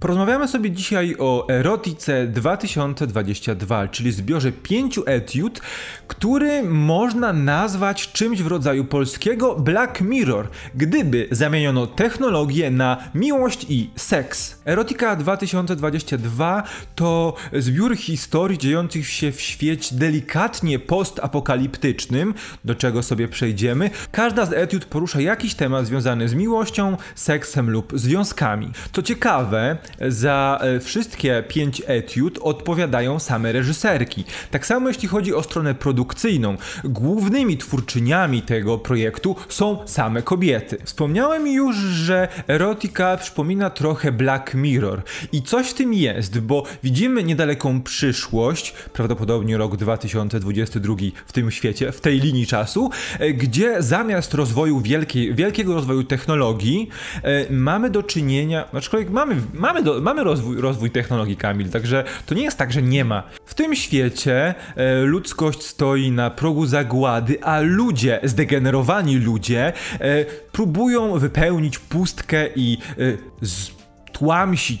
Porozmawiamy sobie dzisiaj o Erotice 2022, czyli zbiorze pięciu etiud, który można nazwać czymś w rodzaju polskiego Black Mirror, gdyby zamieniono technologię na miłość i seks. Erotika 2022 to zbiór historii dziejących się w świecie delikatnie postapokaliptycznym, do czego sobie przejdziemy. Każda z etiud porusza jakiś temat związany z miłością, seksem lub związkami. To ciekawe, za e, wszystkie pięć etiud odpowiadają same reżyserki. Tak samo jeśli chodzi o stronę produkcyjną. Głównymi twórczyniami tego projektu są same kobiety. Wspomniałem już, że erotika przypomina trochę Black Mirror i coś w tym jest, bo widzimy niedaleką przyszłość, prawdopodobnie rok 2022 w tym świecie, w tej linii czasu, e, gdzie zamiast rozwoju wielkiej, wielkiego rozwoju technologii e, mamy do czynienia, aczkolwiek mamy, mamy, do, mamy rozwój, rozwój technologii, Kamil, także to nie jest tak, że nie ma. W tym świecie e, ludzkość stoi na progu zagłady, a ludzie, zdegenerowani ludzie, e, próbują wypełnić pustkę i e,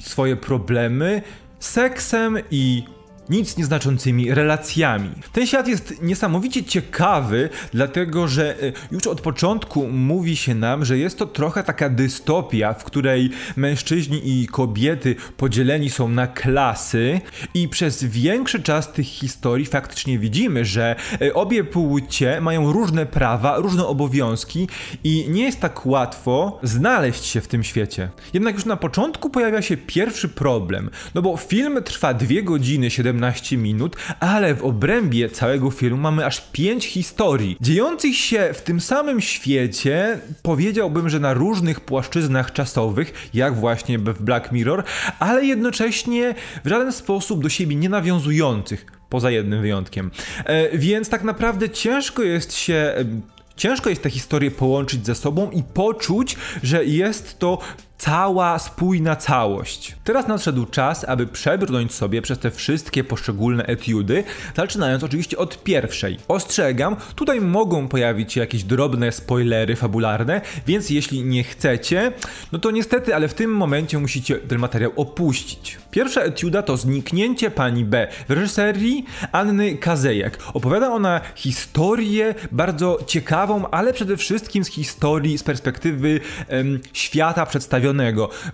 swoje problemy seksem i nic nieznaczącymi relacjami. Ten świat jest niesamowicie ciekawy, dlatego że e, już od początku mówi się nam, że jest to trochę taka dystopia, w której mężczyźni i kobiety podzieleni są na klasy i przez większy czas tych historii faktycznie widzimy, że e, obie płcie mają różne prawa, różne obowiązki i nie jest tak łatwo znaleźć się w tym świecie. Jednak już na początku pojawia się pierwszy problem, no bo film trwa 2 godziny 17 17 minut, ale w obrębie całego filmu mamy aż 5 historii, dziejących się w tym samym świecie, powiedziałbym, że na różnych płaszczyznach czasowych, jak właśnie w Black Mirror, ale jednocześnie w żaden sposób do siebie nie nawiązujących. Poza jednym wyjątkiem. E, więc tak naprawdę ciężko jest się ciężko jest te historie połączyć ze sobą i poczuć, że jest to cała spójna całość. Teraz nadszedł czas, aby przebrnąć sobie przez te wszystkie poszczególne etiudy, zaczynając oczywiście od pierwszej. Ostrzegam, tutaj mogą pojawić się jakieś drobne spoilery fabularne, więc jeśli nie chcecie, no to niestety, ale w tym momencie musicie ten materiał opuścić. Pierwsza etiuda to Zniknięcie pani B w reżyserii Anny Kazejek. Opowiada ona historię bardzo ciekawą, ale przede wszystkim z historii, z perspektywy em, świata przedstawionego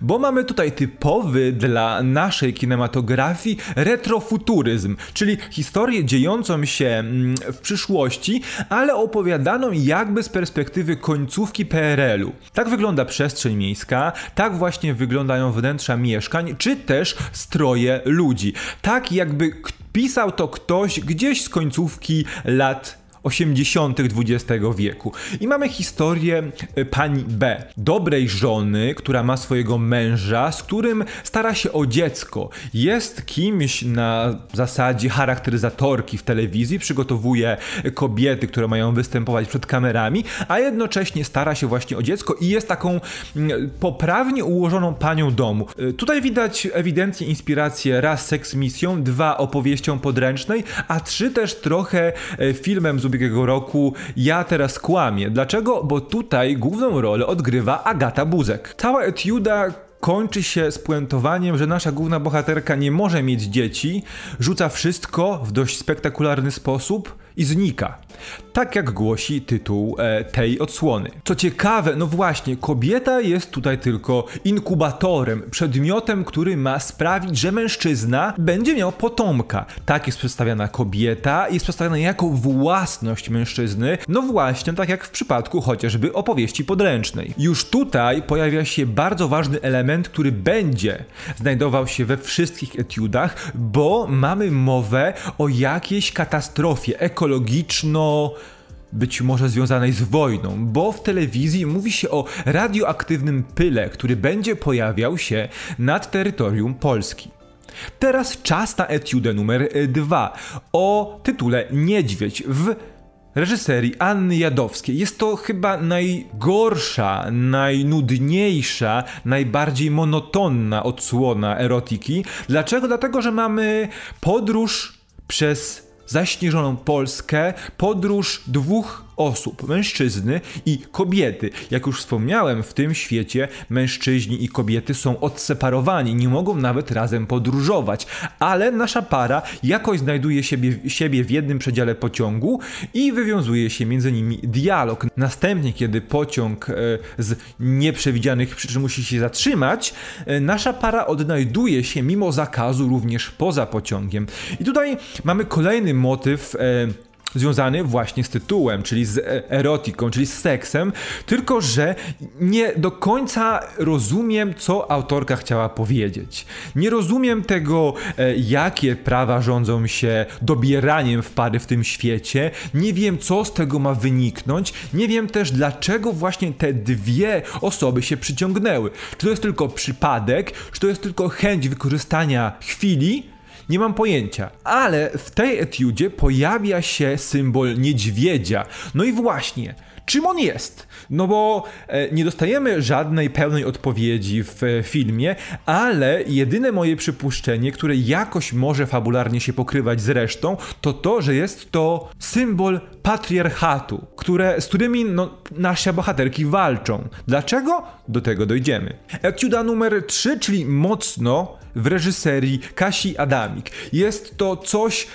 bo mamy tutaj typowy dla naszej kinematografii retrofuturyzm, czyli historię dziejącą się mm, w przyszłości, ale opowiadaną jakby z perspektywy końcówki PRL-u. Tak wygląda przestrzeń miejska, tak właśnie wyglądają wnętrza mieszkań, czy też stroje ludzi. Tak jakby pisał to ktoś gdzieś z końcówki lat 80. XX wieku. I mamy historię e, pani B, dobrej żony, która ma swojego męża, z którym stara się o dziecko. Jest kimś na zasadzie charakteryzatorki w telewizji, przygotowuje kobiety, które mają występować przed kamerami, a jednocześnie stara się właśnie o dziecko i jest taką mm, poprawnie ułożoną panią domu. E, tutaj widać ewidentnie inspirację raz seks misją, dwa opowieścią podręcznej, a trzy też trochę e, filmem z ubiegłego roku Ja teraz kłamię. Dlaczego? Bo tutaj główną rolę odgrywa Agata Buzek. Cała etiuda kończy się spuentowaniem, że nasza główna bohaterka nie może mieć dzieci, rzuca wszystko w dość spektakularny sposób i znika. Tak jak głosi tytuł e, tej odsłony. Co ciekawe, no właśnie, kobieta jest tutaj tylko inkubatorem, przedmiotem, który ma sprawić, że mężczyzna będzie miał potomka. Tak jest przedstawiana kobieta, jest przedstawiana jako własność mężczyzny, no właśnie, tak jak w przypadku chociażby opowieści podręcznej. Już tutaj pojawia się bardzo ważny element, który będzie znajdował się we wszystkich etiudach, bo mamy mowę o jakiejś katastrofie ekologiczno być może związanej z wojną, bo w telewizji mówi się o radioaktywnym pyle, który będzie pojawiał się nad terytorium Polski. Teraz czas na etiudę numer dwa o tytule Niedźwiedź w reżyserii Anny Jadowskiej. Jest to chyba najgorsza, najnudniejsza, najbardziej monotonna odsłona erotiki. Dlaczego? Dlatego, że mamy podróż przez zaśnieżoną Polskę, podróż dwóch osób, mężczyzny i kobiety. Jak już wspomniałem, w tym świecie mężczyźni i kobiety są odseparowani, nie mogą nawet razem podróżować, ale nasza para jakoś znajduje siebie, siebie w jednym przedziale pociągu i wywiązuje się między nimi dialog. Następnie, kiedy pociąg e, z nieprzewidzianych przyczyn musi się zatrzymać, e, nasza para odnajduje się mimo zakazu również poza pociągiem. I tutaj mamy kolejny motyw. Związany właśnie z tytułem, czyli z e, erotyką, czyli z seksem, tylko że nie do końca rozumiem, co autorka chciała powiedzieć. Nie rozumiem tego, e, jakie prawa rządzą się dobieraniem w pary w tym świecie, nie wiem, co z tego ma wyniknąć, nie wiem też, dlaczego właśnie te dwie osoby się przyciągnęły. Czy to jest tylko przypadek, czy to jest tylko chęć wykorzystania chwili, nie mam pojęcia. Ale w tej etiudzie pojawia się symbol niedźwiedzia. No i właśnie, czym on jest? No bo e, nie dostajemy żadnej pełnej odpowiedzi w e, filmie, ale jedyne moje przypuszczenie, które jakoś może fabularnie się pokrywać z resztą, to to, że jest to symbol patriarchatu, które, z którymi no, nasze bohaterki walczą. Dlaczego? Do tego dojdziemy. Etiuda numer 3, czyli mocno w reżyserii Kasi Adamik. Jest to coś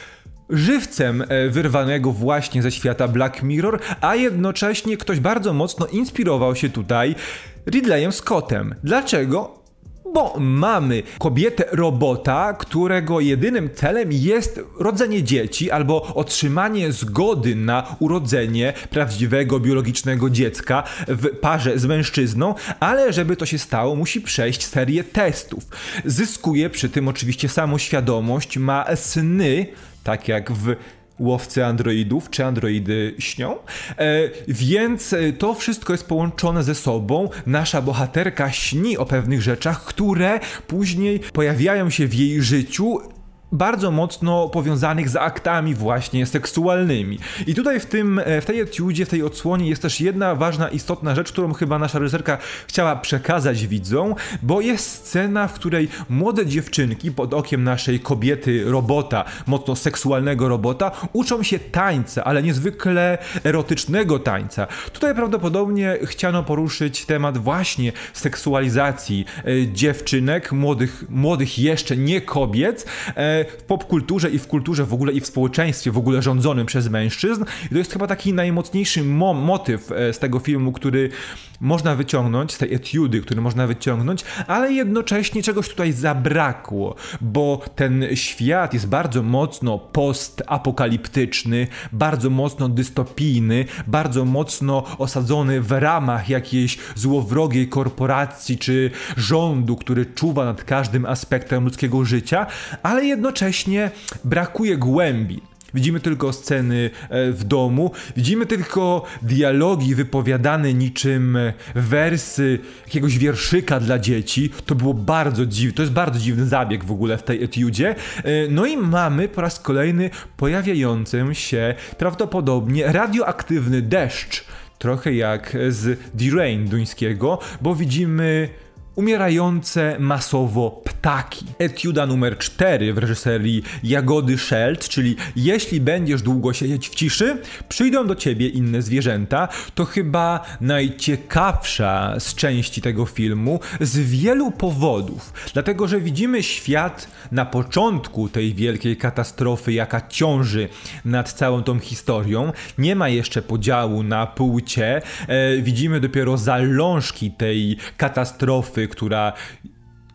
żywcem e, wyrwanego właśnie ze świata Black Mirror, a jednocześnie ktoś bardzo mocno inspirował się tutaj Ridleyem Scottem. Dlaczego? Bo mamy kobietę robota, którego jedynym celem jest rodzenie dzieci albo otrzymanie zgody na urodzenie prawdziwego biologicznego dziecka w parze z mężczyzną, ale żeby to się stało, musi przejść serię testów. Zyskuje przy tym oczywiście samoświadomość, ma sny, tak jak w łowcy androidów, czy androidy śnią. E, więc e, to wszystko jest połączone ze sobą. Nasza bohaterka śni o pewnych rzeczach, które później pojawiają się w jej życiu bardzo mocno powiązanych z aktami właśnie seksualnymi. I tutaj w tym, e, w tej etiudzie, w tej odsłonie jest też jedna ważna, istotna rzecz, którą chyba nasza reżyserka chciała przekazać widzom, bo jest scena, w której młode dziewczynki pod okiem naszej kobiety robota, mocno seksualnego robota, uczą się tańca, ale niezwykle erotycznego tańca. Tutaj prawdopodobnie chciano poruszyć temat właśnie seksualizacji e, dziewczynek, młodych, młodych jeszcze nie kobiet, e, w popkulturze i w kulturze w ogóle i w społeczeństwie w ogóle rządzonym przez mężczyzn. I to jest chyba taki najmocniejszy mo motyw e, z tego filmu, który można wyciągnąć, z tej etiudy, który można wyciągnąć, ale jednocześnie czegoś tutaj zabrakło, bo ten świat jest bardzo mocno postapokaliptyczny, bardzo mocno dystopijny, bardzo mocno osadzony w ramach jakiejś złowrogiej korporacji czy rządu, który czuwa nad każdym aspektem ludzkiego życia, ale jednocześnie brakuje głębi. Widzimy tylko sceny e, w domu, widzimy tylko dialogi wypowiadane niczym e, wersy jakiegoś wierszyka dla dzieci. To było bardzo dziwne, to jest bardzo dziwny zabieg w ogóle w tej etiudzie. E, no i mamy po raz kolejny pojawiający się prawdopodobnie radioaktywny deszcz. Trochę jak z The Rain duńskiego, bo widzimy umierające masowo ptaki. Etiuda numer 4 w reżyserii Jagody Szelt, czyli jeśli będziesz długo siedzieć w ciszy, przyjdą do ciebie inne zwierzęta, to chyba najciekawsza z części tego filmu z wielu powodów. Dlatego, że widzimy świat na początku tej wielkiej katastrofy, jaka ciąży nad całą tą historią. Nie ma jeszcze podziału na płcie. E, widzimy dopiero zalążki tej katastrofy, która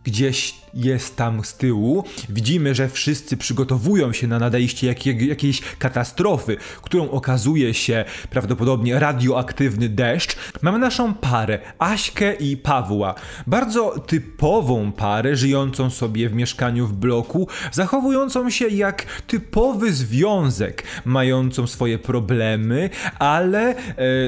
gdzieś jest tam z tyłu. Widzimy, że wszyscy przygotowują się na nadejście jakiej, jakiejś katastrofy, którą okazuje się prawdopodobnie radioaktywny deszcz. Mamy naszą parę, Aśkę i Pawła. Bardzo typową parę, żyjącą sobie w mieszkaniu w bloku, zachowującą się jak typowy związek, mającą swoje problemy, ale e,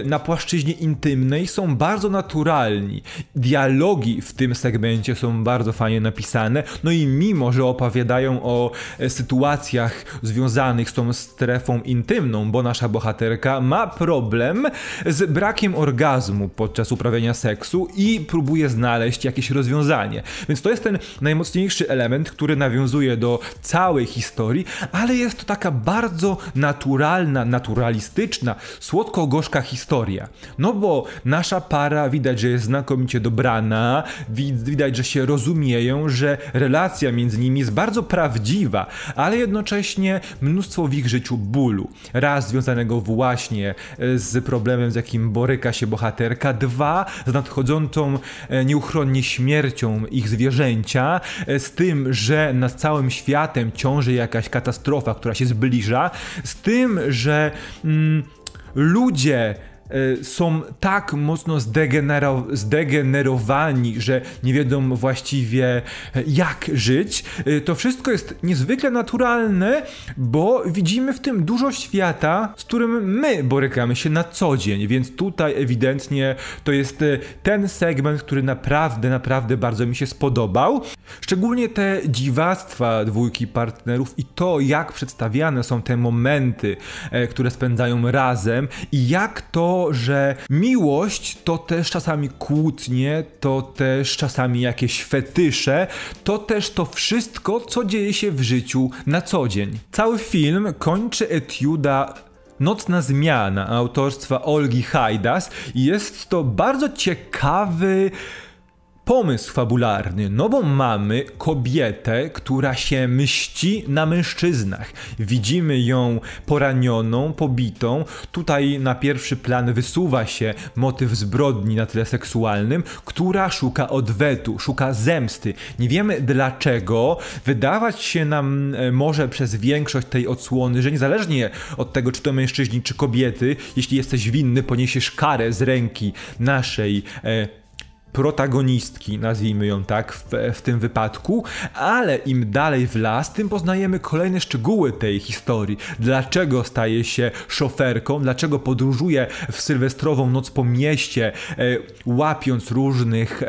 na płaszczyźnie intymnej są bardzo naturalni. Dialogi w tym segmencie są bardzo fajnie napisane napisane. No i mimo, że opowiadają o e, sytuacjach związanych z tą strefą intymną, bo nasza bohaterka ma problem z brakiem orgazmu podczas uprawiania seksu i próbuje znaleźć jakieś rozwiązanie. Więc to jest ten najmocniejszy element, który nawiązuje do całej historii, ale jest to taka bardzo naturalna, naturalistyczna, słodko-gorzka historia. No bo nasza para widać, że jest znakomicie dobrana, widać, że się rozumieją, że relacja między nimi jest bardzo prawdziwa, ale jednocześnie mnóstwo w ich życiu bólu. Raz związanego właśnie e, z problemem, z jakim boryka się bohaterka, dwa z nadchodzącą e, nieuchronnie śmiercią ich zwierzęcia, e, z tym, że nad całym światem ciąży jakaś katastrofa, która się zbliża, z tym, że mm, ludzie są tak mocno zdegenero zdegenerowani, że nie wiedzą właściwie e, jak żyć. E, to wszystko jest niezwykle naturalne, bo widzimy w tym dużo świata, z którym my borykamy się na co dzień, więc tutaj ewidentnie to jest ten segment, który naprawdę, naprawdę bardzo mi się spodobał. Szczególnie te dziwactwa dwójki partnerów i to, jak przedstawiane są te momenty, które spędzają razem i jak to że miłość to też czasami kłótnie, to też czasami jakieś fetysze, to też to wszystko, co dzieje się w życiu na co dzień. Cały film kończy etiuda Nocna Zmiana autorstwa Olgi Hajdas i jest to bardzo ciekawy pomysł fabularny, no bo mamy kobietę, która się mści na mężczyznach. Widzimy ją poranioną, pobitą. Tutaj na pierwszy plan wysuwa się motyw zbrodni na tle seksualnym, która szuka odwetu, szuka zemsty. Nie wiemy dlaczego. Wydawać się nam e, może przez większość tej odsłony, że niezależnie od tego, czy to mężczyźni, czy kobiety, jeśli jesteś winny, poniesiesz karę z ręki naszej e, protagonistki, nazwijmy ją tak, w, w, tym wypadku, ale im dalej w las, tym poznajemy kolejne szczegóły tej historii. Dlaczego staje się szoferką, dlaczego podróżuje w sylwestrową noc po mieście, e, łapiąc różnych e,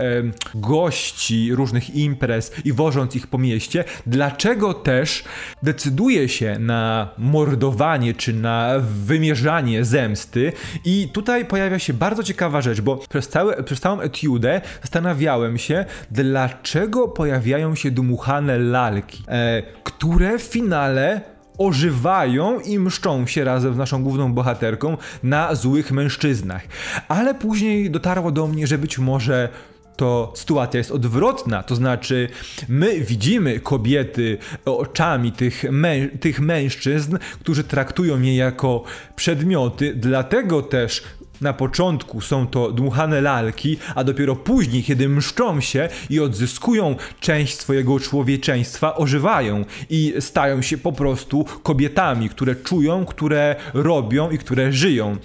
gości, różnych imprez i wożąc ich po mieście, dlaczego też decyduje się na mordowanie czy na wymierzanie zemsty. I tutaj pojawia się bardzo ciekawa rzecz, bo przez, całe, przez całą etiudę zastanawiałem się, dlaczego pojawiają się dmuchane lalki, e, które w finale ożywają i mszczą się razem z naszą główną bohaterką na złych mężczyznach. Ale później dotarło do mnie, że być może to sytuacja jest odwrotna, to znaczy my widzimy kobiety oczami tych, mę tych mężczyzn, którzy traktują je jako przedmioty, dlatego też na początku są to dmuchane lalki, a dopiero później, kiedy mszczą się i odzyskują część swojego człowieczeństwa, ożywają i stają się po prostu kobietami, które czują, które robią i które żyją.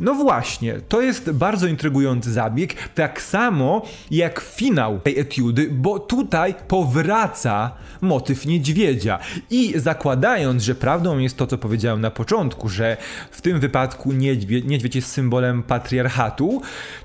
No właśnie, to jest bardzo intrygujący zabieg, tak samo jak finał tej etiudy, bo tutaj powraca motyw niedźwiedzia. I zakładając, że prawdą jest to, co powiedziałem na początku, że w tym wypadku niedźwiedź, niedźwiedź jest symbolem patriarchatu,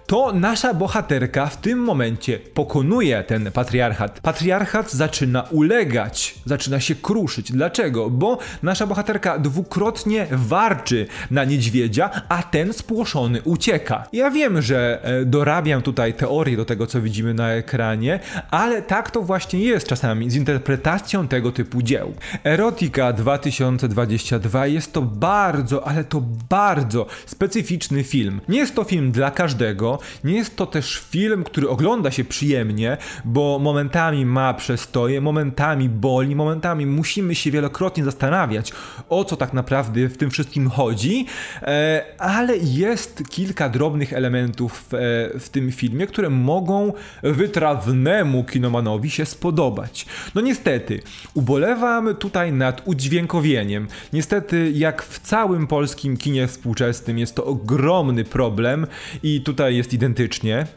to nasza bohaterka w tym momencie pokonuje ten patriarchat. Patriarchat zaczyna ulegać, zaczyna się kruszyć. Dlaczego? Bo nasza bohaterka dwukrotnie warczy na niedźwiedzia, a ten spłoszony ucieka. Ja wiem, że e, dorabiam tutaj teorię do tego, co widzimy na ekranie, ale tak to właśnie jest czasami z interpretacją tego typu dzieł. Erotika 2022 jest to bardzo, ale to bardzo specyficzny film. Nie jest to film dla każdego, nie jest to też film, który ogląda się przyjemnie, bo momentami ma przestoje, momentami boli, momentami musimy się wielokrotnie zastanawiać, o co tak naprawdę w tym wszystkim chodzi, e, ale jest kilka drobnych elementów w, e, w tym filmie, które mogą wytrawnemu kinomanowi się spodobać. No niestety, ubolewam tutaj nad udźwiękowieniem. Niestety, jak w całym polskim kinie współczesnym, jest to ogromny problem i tutaj jest identycznie.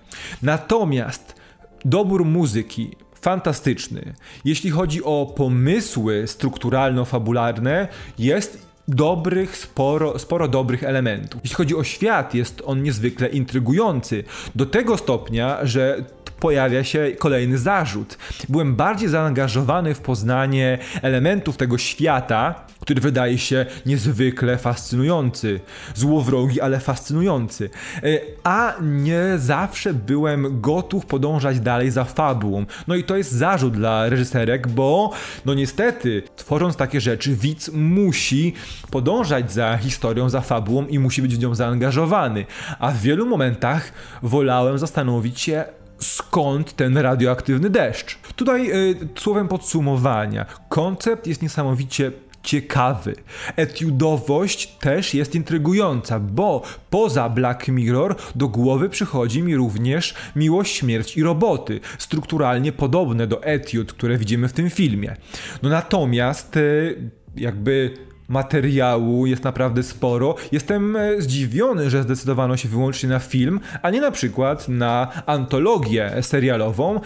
Natomiast dobór muzyki fantastyczny. Jeśli chodzi o pomysły strukturalno-fabularne, jest dobrych, sporo, sporo dobrych elementów. Jeśli chodzi o świat, jest on niezwykle intrygujący. Do tego stopnia, że pojawia się kolejny zarzut. Byłem bardziej zaangażowany w poznanie elementów tego świata, który wydaje się niezwykle fascynujący. Złowrogi, ale fascynujący. E, a nie zawsze byłem gotów podążać dalej za fabułą. No i to jest zarzut dla reżyserek, bo no niestety, tworząc takie rzeczy, widz musi podążać za historią, za fabułą i musi być w nią zaangażowany. A w wielu momentach wolałem zastanowić się, skąd ten radioaktywny deszcz. Tutaj y, słowem podsumowania. Koncept jest niesamowicie ciekawy. Etiudowość też jest intrygująca, bo poza Black Mirror do głowy przychodzi mi również Miłość, Śmierć i Roboty, strukturalnie podobne do etiud, które widzimy w tym filmie. No natomiast y, jakby materiału jest naprawdę sporo. Jestem e, zdziwiony, że zdecydowano się wyłącznie na film, a nie na przykład na antologię serialową, e,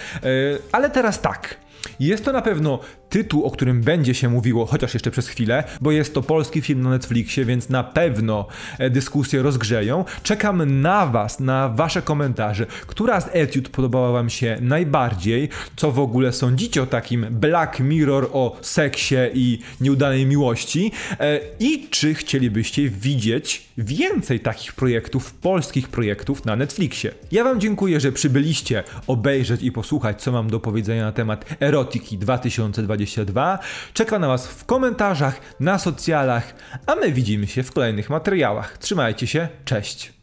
ale teraz tak. Jest to na pewno tytuł, o którym będzie się mówiło, chociaż jeszcze przez chwilę, bo jest to polski film na Netflixie, więc na pewno e, dyskusje rozgrzeją. Czekam na Was, na Wasze komentarze. Która z etiud podobała Wam się najbardziej? Co w ogóle sądzicie o takim Black Mirror o seksie i nieudanej miłości? E, I czy chcielibyście widzieć więcej takich projektów, polskich projektów na Netflixie? Ja Wam dziękuję, że przybyliście obejrzeć i posłuchać, co mam do powiedzenia na temat Erotyki 2020 2022 czeka na Was w komentarzach, na socjalach, a my widzimy się w kolejnych materiałach. Trzymajcie się, cześć!